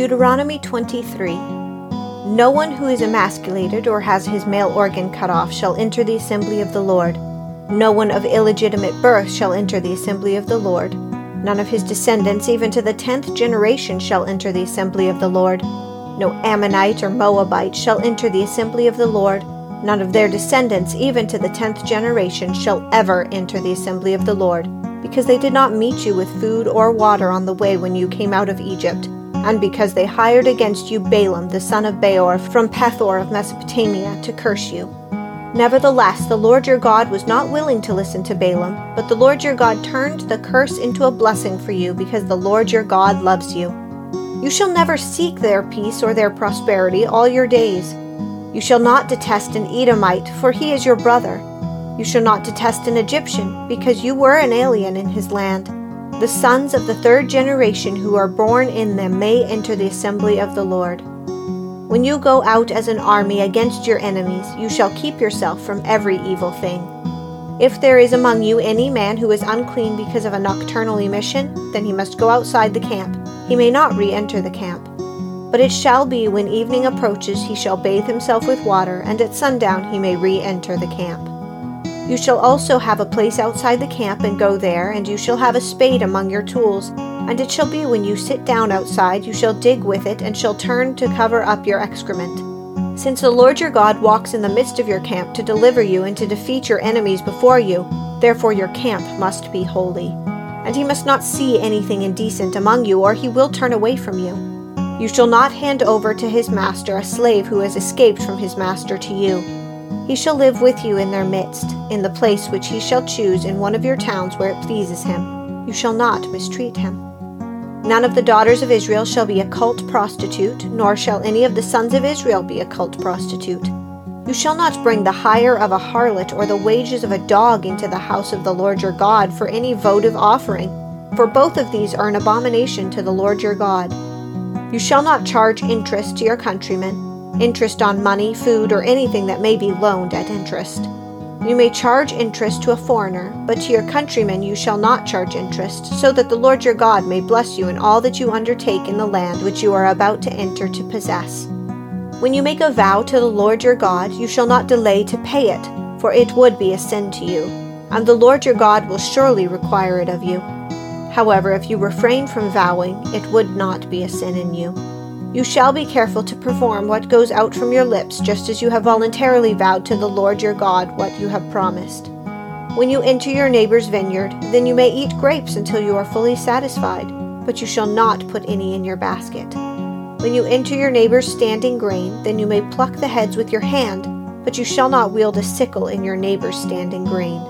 Deuteronomy 23 No one who is emasculated or has his male organ cut off shall enter the assembly of the Lord. No one of illegitimate birth shall enter the assembly of the Lord. None of his descendants, even to the tenth generation, shall enter the assembly of the Lord. No Ammonite or Moabite shall enter the assembly of the Lord. None of their descendants, even to the tenth generation, shall ever enter the assembly of the Lord, because they did not meet you with food or water on the way when you came out of Egypt, and because they hired against you Balaam the son of Beor from Pethor of Mesopotamia to curse you. Nevertheless, the Lord your God was not willing to listen to Balaam, but the Lord your God turned the curse into a blessing for you, because the Lord your God loves you. You shall never seek their peace or their prosperity all your days. You shall not detest an Edomite, for he is your brother. You shall not detest an Egyptian, because you were an alien in his land. The sons of the third generation who are born in them may enter the assembly of the Lord. When you go out as an army against your enemies, you shall keep yourself from every evil thing. If there is among you any man who is unclean because of a nocturnal emission, then he must go outside the camp. He may not re enter the camp. But it shall be when evening approaches, he shall bathe himself with water, and at sundown he may re enter the camp. You shall also have a place outside the camp, and go there, and you shall have a spade among your tools. And it shall be when you sit down outside, you shall dig with it, and shall turn to cover up your excrement. Since the Lord your God walks in the midst of your camp to deliver you and to defeat your enemies before you, therefore your camp must be holy. And he must not see anything indecent among you, or he will turn away from you. You shall not hand over to his master a slave who has escaped from his master to you. He shall live with you in their midst, in the place which he shall choose in one of your towns where it pleases him. You shall not mistreat him. None of the daughters of Israel shall be a cult prostitute, nor shall any of the sons of Israel be a cult prostitute. You shall not bring the hire of a harlot or the wages of a dog into the house of the Lord your God for any votive offering, for both of these are an abomination to the Lord your God. You shall not charge interest to your countrymen, interest on money, food, or anything that may be loaned at interest. You may charge interest to a foreigner, but to your countrymen you shall not charge interest, so that the Lord your God may bless you in all that you undertake in the land which you are about to enter to possess. When you make a vow to the Lord your God, you shall not delay to pay it, for it would be a sin to you, and the Lord your God will surely require it of you. However, if you refrain from vowing, it would not be a sin in you. You shall be careful to perform what goes out from your lips, just as you have voluntarily vowed to the Lord your God what you have promised. When you enter your neighbor's vineyard, then you may eat grapes until you are fully satisfied, but you shall not put any in your basket. When you enter your neighbor's standing grain, then you may pluck the heads with your hand, but you shall not wield a sickle in your neighbor's standing grain.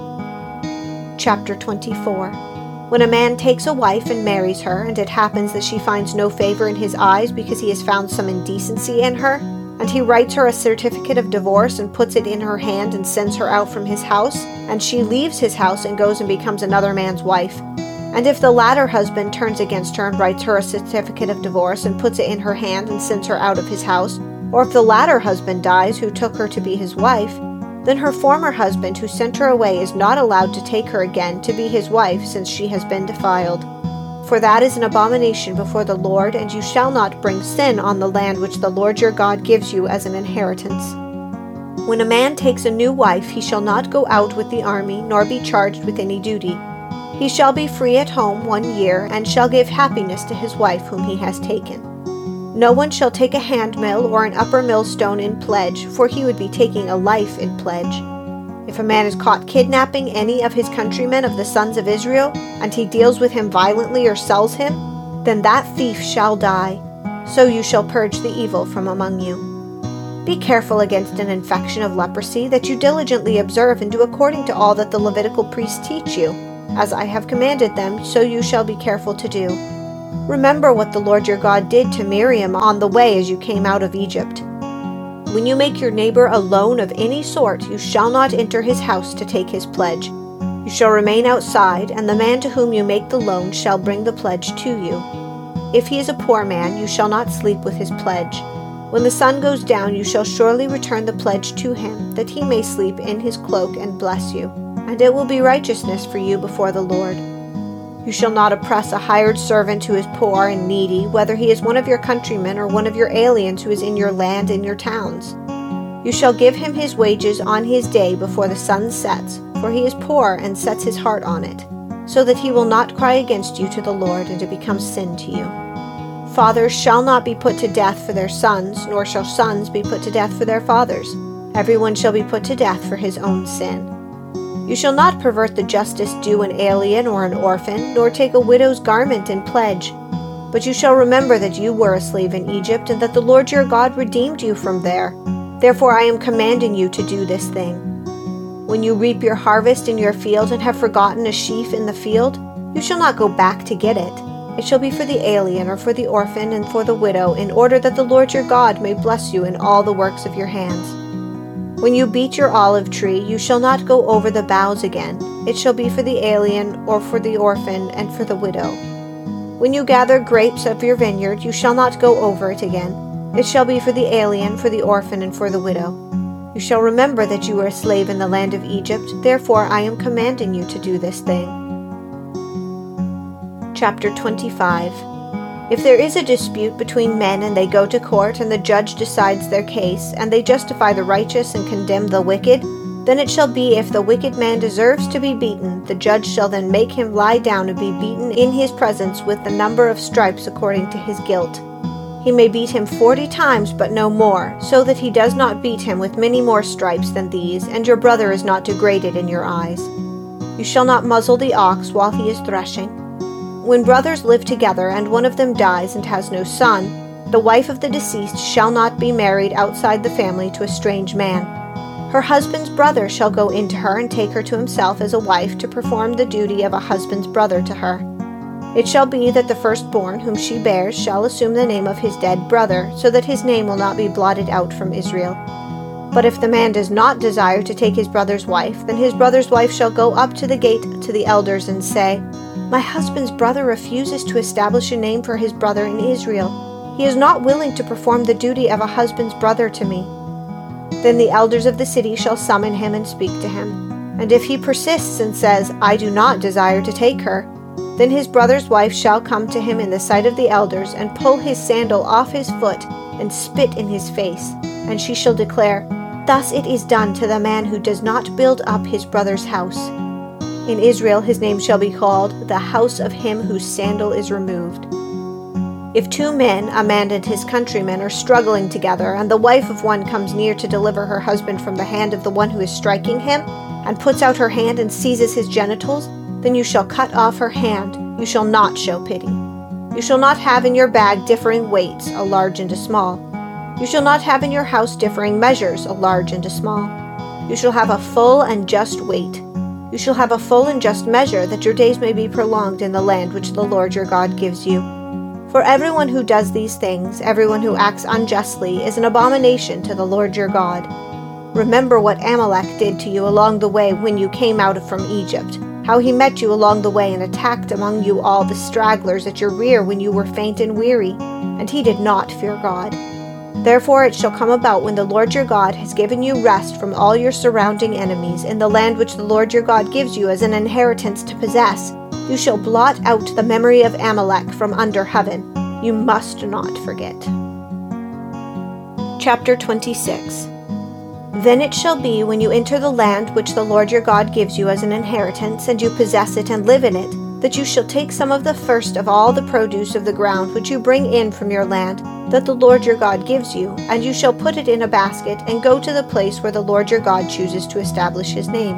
Chapter 24 when a man takes a wife and marries her, and it happens that she finds no favor in his eyes because he has found some indecency in her, and he writes her a certificate of divorce and puts it in her hand and sends her out from his house, and she leaves his house and goes and becomes another man's wife. And if the latter husband turns against her and writes her a certificate of divorce and puts it in her hand and sends her out of his house, or if the latter husband dies who took her to be his wife, then her former husband who sent her away is not allowed to take her again to be his wife since she has been defiled. For that is an abomination before the Lord, and you shall not bring sin on the land which the Lord your God gives you as an inheritance. When a man takes a new wife, he shall not go out with the army, nor be charged with any duty. He shall be free at home one year, and shall give happiness to his wife whom he has taken. No one shall take a handmill or an upper millstone in pledge, for he would be taking a life in pledge. If a man is caught kidnapping any of his countrymen of the sons of Israel, and he deals with him violently or sells him, then that thief shall die. So you shall purge the evil from among you. Be careful against an infection of leprosy, that you diligently observe and do according to all that the Levitical priests teach you. As I have commanded them, so you shall be careful to do. Remember what the Lord your God did to Miriam on the way as you came out of Egypt. When you make your neighbor a loan of any sort, you shall not enter his house to take his pledge. You shall remain outside, and the man to whom you make the loan shall bring the pledge to you. If he is a poor man, you shall not sleep with his pledge. When the sun goes down, you shall surely return the pledge to him, that he may sleep in his cloak and bless you, and it will be righteousness for you before the Lord. You shall not oppress a hired servant who is poor and needy, whether he is one of your countrymen or one of your aliens who is in your land in your towns. You shall give him his wages on his day before the sun sets, for he is poor and sets his heart on it, so that he will not cry against you to the Lord, and it becomes sin to you. Fathers shall not be put to death for their sons, nor shall sons be put to death for their fathers. Everyone shall be put to death for his own sin. You shall not pervert the justice due an alien or an orphan, nor take a widow's garment in pledge. But you shall remember that you were a slave in Egypt, and that the Lord your God redeemed you from there. Therefore I am commanding you to do this thing. When you reap your harvest in your field and have forgotten a sheaf in the field, you shall not go back to get it. It shall be for the alien or for the orphan and for the widow, in order that the Lord your God may bless you in all the works of your hands. When you beat your olive tree, you shall not go over the boughs again. It shall be for the alien, or for the orphan, and for the widow. When you gather grapes of your vineyard, you shall not go over it again. It shall be for the alien, for the orphan, and for the widow. You shall remember that you were a slave in the land of Egypt, therefore I am commanding you to do this thing. Chapter 25 if there is a dispute between men and they go to court and the judge decides their case, and they justify the righteous and condemn the wicked, then it shall be if the wicked man deserves to be beaten, the judge shall then make him lie down and be beaten in his presence with the number of stripes according to his guilt. He may beat him forty times, but no more, so that he does not beat him with many more stripes than these, and your brother is not degraded in your eyes. You shall not muzzle the ox while he is threshing. When brothers live together and one of them dies and has no son, the wife of the deceased shall not be married outside the family to a strange man. Her husband's brother shall go into her and take her to himself as a wife to perform the duty of a husband's brother to her. It shall be that the firstborn whom she bears shall assume the name of his dead brother, so that his name will not be blotted out from Israel. But if the man does not desire to take his brother's wife, then his brother's wife shall go up to the gate to the elders and say, my husband's brother refuses to establish a name for his brother in Israel. He is not willing to perform the duty of a husband's brother to me. Then the elders of the city shall summon him and speak to him. And if he persists and says, I do not desire to take her, then his brother's wife shall come to him in the sight of the elders, and pull his sandal off his foot, and spit in his face. And she shall declare, Thus it is done to the man who does not build up his brother's house. In Israel his name shall be called the house of him whose sandal is removed. If two men, a man and his countryman, are struggling together, and the wife of one comes near to deliver her husband from the hand of the one who is striking him, and puts out her hand and seizes his genitals, then you shall cut off her hand, you shall not show pity. You shall not have in your bag differing weights, a large and a small. You shall not have in your house differing measures, a large and a small. You shall have a full and just weight. You shall have a full and just measure, that your days may be prolonged in the land which the Lord your God gives you. For everyone who does these things, everyone who acts unjustly, is an abomination to the Lord your God. Remember what Amalek did to you along the way when you came out from Egypt, how he met you along the way and attacked among you all the stragglers at your rear when you were faint and weary, and he did not fear God. Therefore it shall come about when the Lord your God has given you rest from all your surrounding enemies in the land which the Lord your God gives you as an inheritance to possess, you shall blot out the memory of Amalek from under heaven. You must not forget. Chapter 26 Then it shall be when you enter the land which the Lord your God gives you as an inheritance, and you possess it and live in it, that you shall take some of the first of all the produce of the ground which you bring in from your land that the Lord your God gives you, and you shall put it in a basket and go to the place where the Lord your God chooses to establish his name.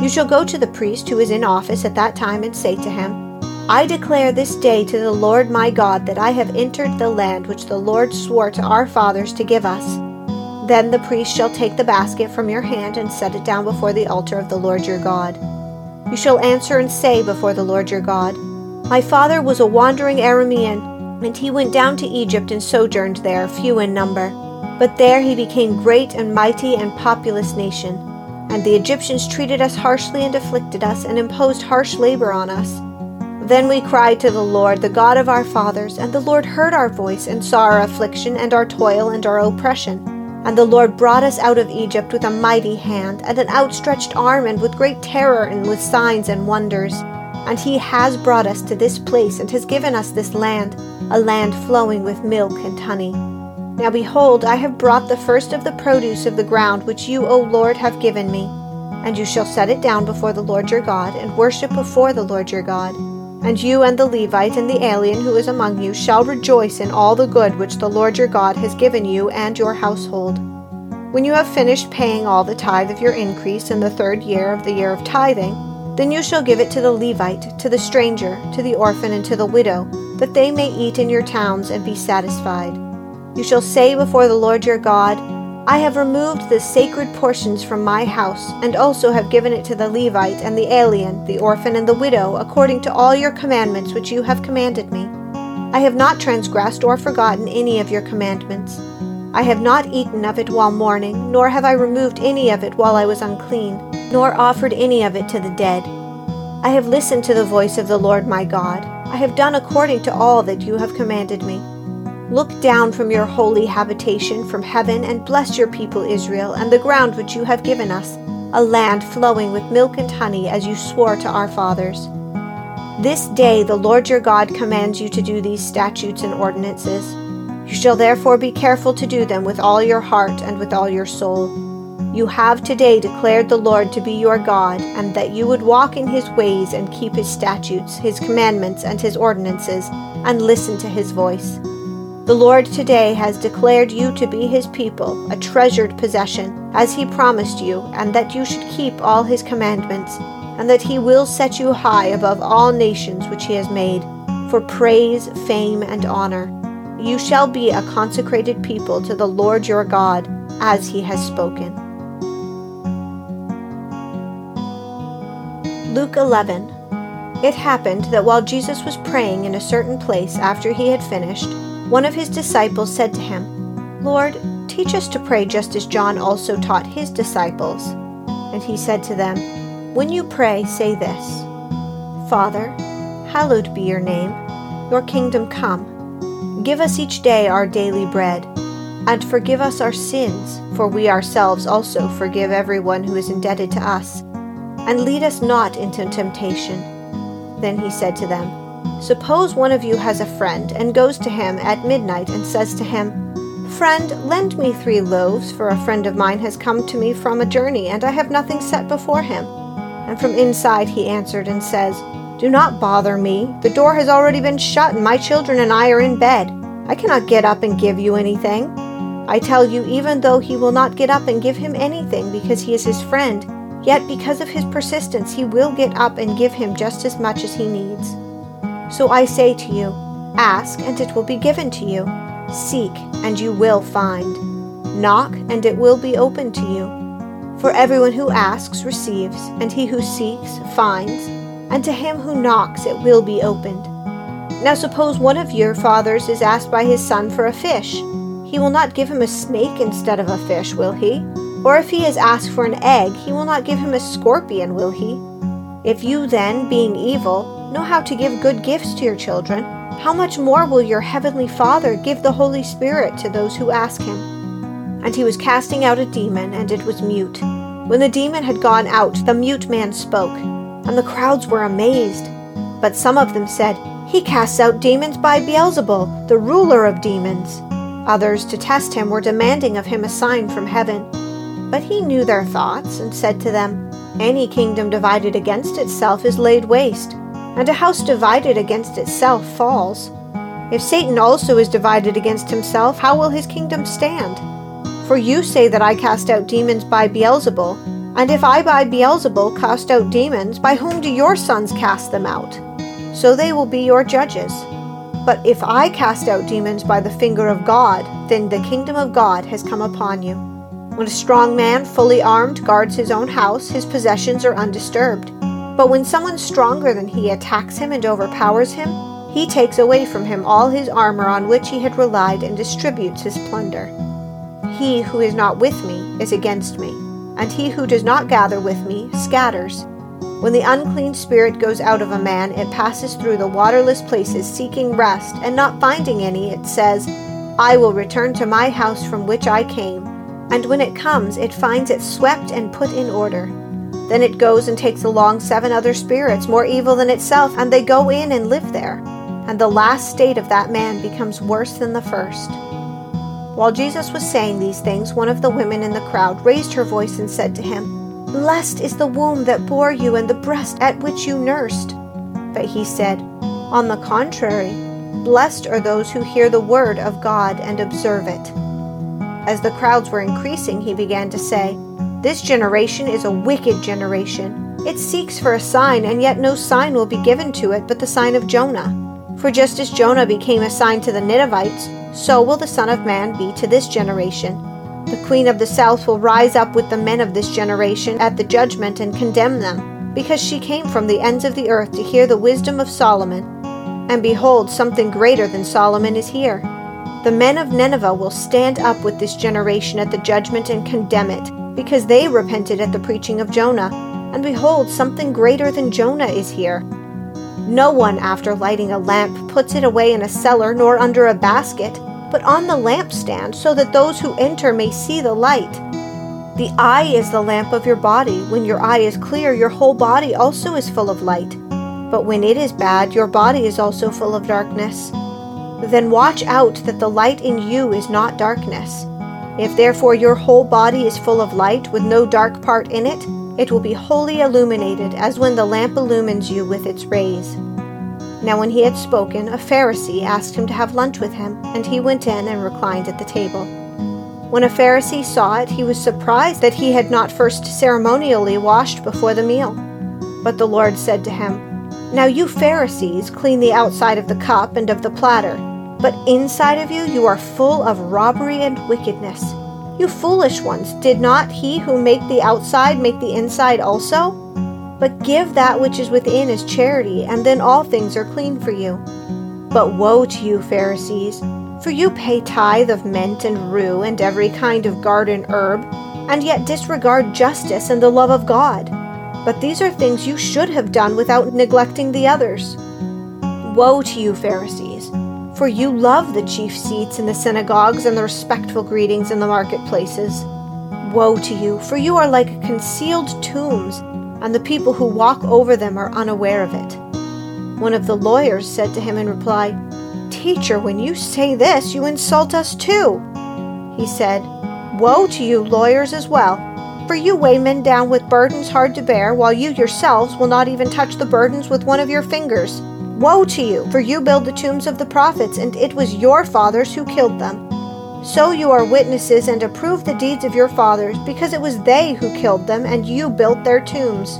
You shall go to the priest who is in office at that time and say to him, I declare this day to the Lord my God that I have entered the land which the Lord swore to our fathers to give us. Then the priest shall take the basket from your hand and set it down before the altar of the Lord your God. You shall answer and say before the Lord your God, My father was a wandering Aramean and he went down to Egypt and sojourned there, few in number. But there he became great and mighty and populous nation. And the Egyptians treated us harshly and afflicted us, and imposed harsh labor on us. Then we cried to the Lord, the God of our fathers, and the Lord heard our voice, and saw our affliction, and our toil, and our oppression. And the Lord brought us out of Egypt with a mighty hand, and an outstretched arm, and with great terror, and with signs and wonders. And he has brought us to this place and has given us this land, a land flowing with milk and honey. Now behold, I have brought the first of the produce of the ground which you, O Lord, have given me. And you shall set it down before the Lord your God, and worship before the Lord your God. And you and the Levite and the alien who is among you shall rejoice in all the good which the Lord your God has given you and your household. When you have finished paying all the tithe of your increase in the third year of the year of tithing, then you shall give it to the Levite, to the stranger, to the orphan, and to the widow, that they may eat in your towns and be satisfied. You shall say before the Lord your God, I have removed the sacred portions from my house, and also have given it to the Levite and the alien, the orphan and the widow, according to all your commandments which you have commanded me. I have not transgressed or forgotten any of your commandments. I have not eaten of it while mourning, nor have I removed any of it while I was unclean nor offered any of it to the dead. I have listened to the voice of the Lord my God. I have done according to all that you have commanded me. Look down from your holy habitation from heaven and bless your people Israel and the ground which you have given us, a land flowing with milk and honey, as you swore to our fathers. This day the Lord your God commands you to do these statutes and ordinances. You shall therefore be careful to do them with all your heart and with all your soul. You have today declared the Lord to be your God, and that you would walk in his ways and keep his statutes, his commandments, and his ordinances, and listen to his voice. The Lord today has declared you to be his people, a treasured possession, as he promised you, and that you should keep all his commandments, and that he will set you high above all nations which he has made, for praise, fame, and honor. You shall be a consecrated people to the Lord your God, as he has spoken. Luke 11. It happened that while Jesus was praying in a certain place after he had finished, one of his disciples said to him, Lord, teach us to pray just as John also taught his disciples. And he said to them, When you pray, say this Father, hallowed be your name, your kingdom come. Give us each day our daily bread, and forgive us our sins, for we ourselves also forgive everyone who is indebted to us and lead us not into temptation. Then he said to them, Suppose one of you has a friend, and goes to him at midnight and says to him, Friend, lend me three loaves, for a friend of mine has come to me from a journey, and I have nothing set before him. And from inside he answered and says, Do not bother me. The door has already been shut, and my children and I are in bed. I cannot get up and give you anything. I tell you, even though he will not get up and give him anything because he is his friend, Yet, because of his persistence, he will get up and give him just as much as he needs. So I say to you ask, and it will be given to you. Seek, and you will find. Knock, and it will be opened to you. For everyone who asks receives, and he who seeks finds, and to him who knocks it will be opened. Now, suppose one of your fathers is asked by his son for a fish. He will not give him a snake instead of a fish, will he? Or if he has asked for an egg, he will not give him a scorpion, will he? If you then, being evil, know how to give good gifts to your children, how much more will your heavenly Father give the Holy Spirit to those who ask him? And he was casting out a demon, and it was mute. When the demon had gone out, the mute man spoke, and the crowds were amazed. But some of them said, He casts out demons by Beelzebul, the ruler of demons. Others, to test him, were demanding of him a sign from heaven. But he knew their thoughts, and said to them, Any kingdom divided against itself is laid waste, and a house divided against itself falls. If Satan also is divided against himself, how will his kingdom stand? For you say that I cast out demons by Beelzebul, and if I by Beelzebul cast out demons, by whom do your sons cast them out? So they will be your judges. But if I cast out demons by the finger of God, then the kingdom of God has come upon you. When a strong man, fully armed, guards his own house, his possessions are undisturbed. But when someone stronger than he attacks him and overpowers him, he takes away from him all his armor on which he had relied and distributes his plunder. He who is not with me is against me, and he who does not gather with me scatters. When the unclean spirit goes out of a man, it passes through the waterless places seeking rest, and not finding any, it says, I will return to my house from which I came and when it comes, it finds it swept and put in order. Then it goes and takes along seven other spirits, more evil than itself, and they go in and live there. And the last state of that man becomes worse than the first. While Jesus was saying these things, one of the women in the crowd raised her voice and said to him, Blessed is the womb that bore you and the breast at which you nursed. But he said, On the contrary, blessed are those who hear the word of God and observe it. As the crowds were increasing, he began to say, this generation is a wicked generation. It seeks for a sign, and yet no sign will be given to it but the sign of Jonah. For just as Jonah became a sign to the Ninevites, so will the Son of Man be to this generation. The Queen of the South will rise up with the men of this generation at the judgment and condemn them, because she came from the ends of the earth to hear the wisdom of Solomon. And behold, something greater than Solomon is here. The men of Nineveh will stand up with this generation at the judgment and condemn it because they repented at the preaching of Jonah. And behold, something greater than Jonah is here. No one, after lighting a lamp, puts it away in a cellar nor under a basket, but on the lampstand, so that those who enter may see the light. The eye is the lamp of your body. When your eye is clear, your whole body also is full of light. But when it is bad, your body is also full of darkness. Then watch out that the light in you is not darkness. If therefore your whole body is full of light, with no dark part in it, it will be wholly illuminated, as when the lamp illumines you with its rays. Now, when he had spoken, a Pharisee asked him to have lunch with him, and he went in and reclined at the table. When a Pharisee saw it, he was surprised that he had not first ceremonially washed before the meal. But the Lord said to him, Now you Pharisees clean the outside of the cup and of the platter but inside of you you are full of robbery and wickedness. You foolish ones, did not he who made the outside make the inside also? But give that which is within as charity, and then all things are clean for you. But woe to you, Pharisees, for you pay tithe of mint and rue and every kind of garden herb, and yet disregard justice and the love of God. But these are things you should have done without neglecting the others. Woe to you, Pharisees! For you love the chief seats in the synagogues and the respectful greetings in the marketplaces. Woe to you, for you are like concealed tombs, and the people who walk over them are unaware of it. One of the lawyers said to him in reply, Teacher, when you say this, you insult us too. He said, Woe to you, lawyers, as well, for you weigh men down with burdens hard to bear, while you yourselves will not even touch the burdens with one of your fingers. Woe to you, for you build the tombs of the prophets, and it was your fathers who killed them. So you are witnesses and approve the deeds of your fathers, because it was they who killed them, and you built their tombs.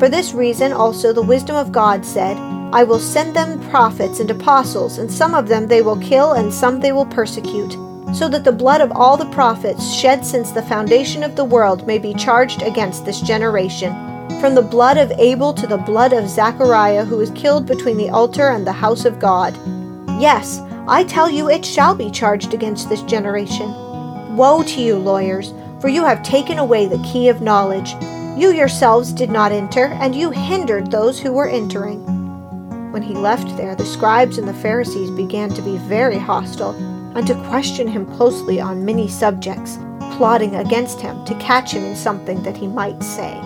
For this reason also the wisdom of God said, I will send them prophets and apostles, and some of them they will kill, and some they will persecute, so that the blood of all the prophets shed since the foundation of the world may be charged against this generation from the blood of Abel to the blood of Zachariah, who was killed between the altar and the house of God. Yes, I tell you, it shall be charged against this generation. Woe to you, lawyers, for you have taken away the key of knowledge. You yourselves did not enter, and you hindered those who were entering. When he left there, the scribes and the Pharisees began to be very hostile, and to question him closely on many subjects, plotting against him to catch him in something that he might say.